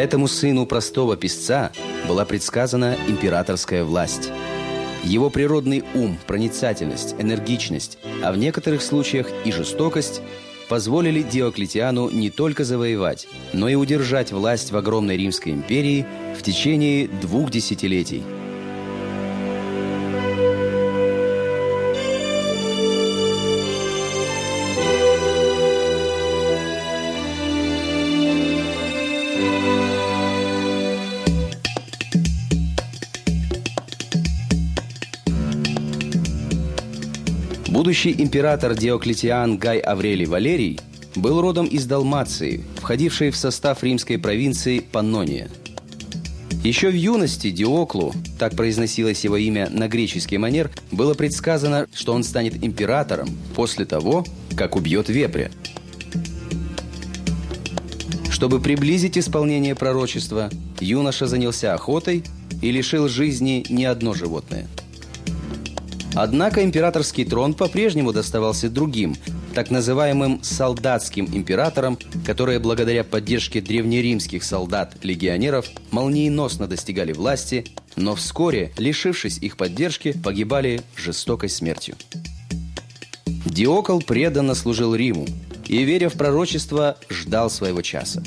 Этому сыну простого писца была предсказана императорская власть. Его природный ум, проницательность, энергичность, а в некоторых случаях и жестокость позволили Диоклетиану не только завоевать, но и удержать власть в огромной Римской империи в течение двух десятилетий – Будущий император Диоклетиан Гай Аврелий Валерий был родом из Далмации, входившей в состав римской провинции Паннония. Еще в юности Диоклу, так произносилось его имя на греческий манер, было предсказано, что он станет императором после того, как убьет вепря. Чтобы приблизить исполнение пророчества, юноша занялся охотой и лишил жизни не одно животное – Однако императорский трон по-прежнему доставался другим, так называемым солдатским императорам, которые благодаря поддержке древнеримских солдат-легионеров молниеносно достигали власти, но вскоре, лишившись их поддержки, погибали жестокой смертью. Диокол преданно служил Риму и, веря в пророчество, ждал своего часа.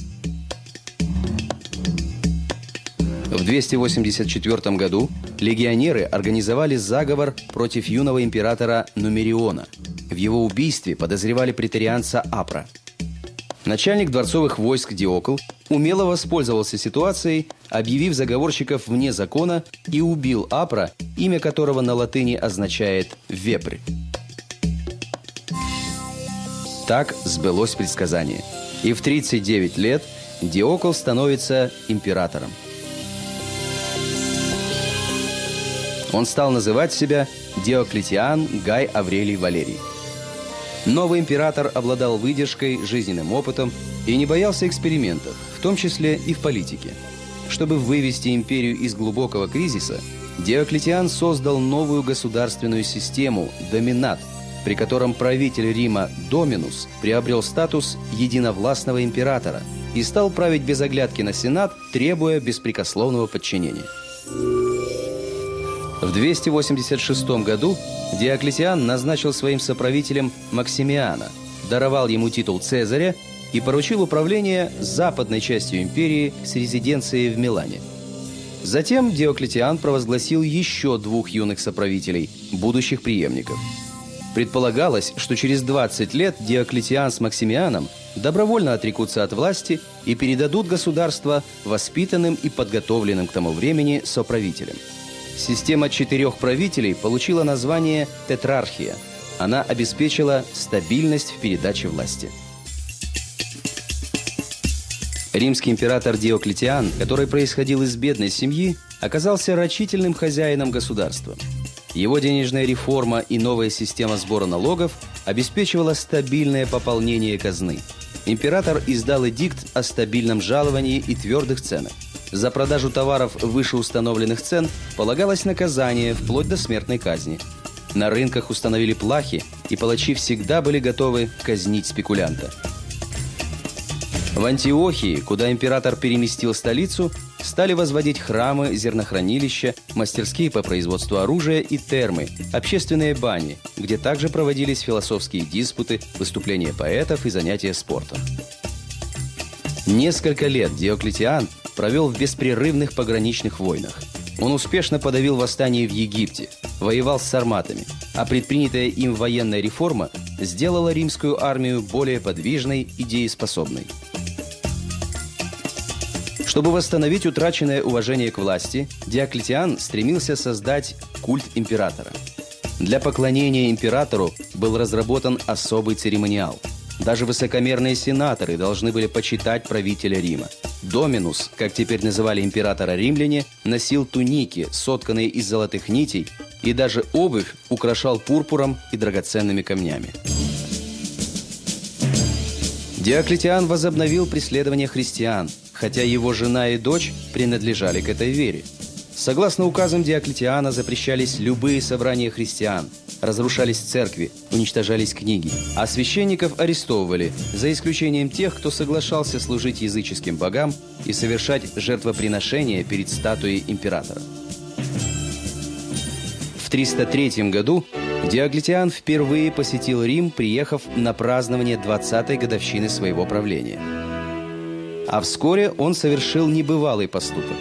В 284 году легионеры организовали заговор против юного императора Нумериона. В его убийстве подозревали претарианца Апра. Начальник дворцовых войск Диокл умело воспользовался ситуацией, объявив заговорщиков вне закона и убил Апра, имя которого на латыни означает «вепрь». Так сбылось предсказание. И в 39 лет Диокл становится императором. Он стал называть себя Диоклетиан Гай Аврелий Валерий. Новый император обладал выдержкой, жизненным опытом и не боялся экспериментов, в том числе и в политике. Чтобы вывести империю из глубокого кризиса, Диоклетиан создал новую государственную систему – доминат, при котором правитель Рима Доминус приобрел статус единовластного императора и стал править без оглядки на Сенат, требуя беспрекословного подчинения. В 286 году Диоклетиан назначил своим соправителем Максимиана, даровал ему титул Цезаря и поручил управление западной частью империи с резиденцией в Милане. Затем Диоклетиан провозгласил еще двух юных соправителей, будущих преемников. Предполагалось, что через 20 лет Диоклетиан с Максимианом добровольно отрекутся от власти и передадут государство воспитанным и подготовленным к тому времени соправителям. Система четырех правителей получила название «тетрархия». Она обеспечила стабильность в передаче власти. Римский император Диоклетиан, который происходил из бедной семьи, оказался рачительным хозяином государства. Его денежная реформа и новая система сбора налогов обеспечивала стабильное пополнение казны. Император издал эдикт о стабильном жаловании и твердых ценах. За продажу товаров выше установленных цен полагалось наказание вплоть до смертной казни. На рынках установили плахи, и палачи всегда были готовы казнить спекулянта. В Антиохии, куда император переместил столицу, стали возводить храмы, зернохранилища, мастерские по производству оружия и термы, общественные бани, где также проводились философские диспуты, выступления поэтов и занятия спортом. Несколько лет Диоклетиан провел в беспрерывных пограничных войнах. Он успешно подавил восстание в Египте, воевал с сарматами, а предпринятая им военная реформа сделала римскую армию более подвижной и дееспособной. Чтобы восстановить утраченное уважение к власти, Диоклетиан стремился создать культ императора. Для поклонения императору был разработан особый церемониал – даже высокомерные сенаторы должны были почитать правителя Рима. Доминус, как теперь называли императора римляне, носил туники, сотканные из золотых нитей, и даже обувь украшал пурпуром и драгоценными камнями. Диоклетиан возобновил преследование христиан, хотя его жена и дочь принадлежали к этой вере. Согласно указам Диоклетиана запрещались любые собрания христиан, разрушались церкви, уничтожались книги, а священников арестовывали, за исключением тех, кто соглашался служить языческим богам и совершать жертвоприношения перед статуей императора. В 303 году Диоклетиан впервые посетил Рим, приехав на празднование 20-й годовщины своего правления. А вскоре он совершил небывалый поступок.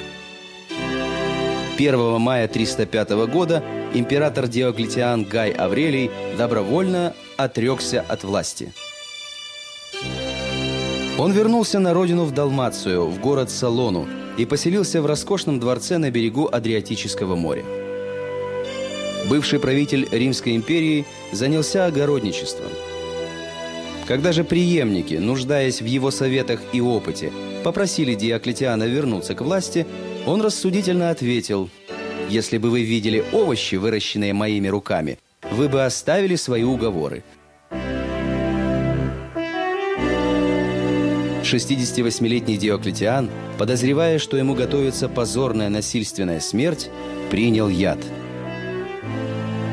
1 мая 305 года император Диоклетиан Гай Аврелий добровольно отрекся от власти. Он вернулся на родину в Далмацию, в город Салону, и поселился в роскошном дворце на берегу Адриатического моря. Бывший правитель Римской империи занялся огородничеством. Когда же преемники, нуждаясь в его советах и опыте, попросили Диоклетиана вернуться к власти, он рассудительно ответил – если бы вы видели овощи, выращенные моими руками, вы бы оставили свои уговоры. 68-летний Диоклетиан, подозревая, что ему готовится позорная насильственная смерть, принял яд.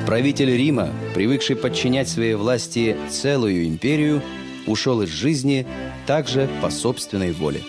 Правитель Рима, привыкший подчинять своей власти целую империю, ушел из жизни также по собственной воле.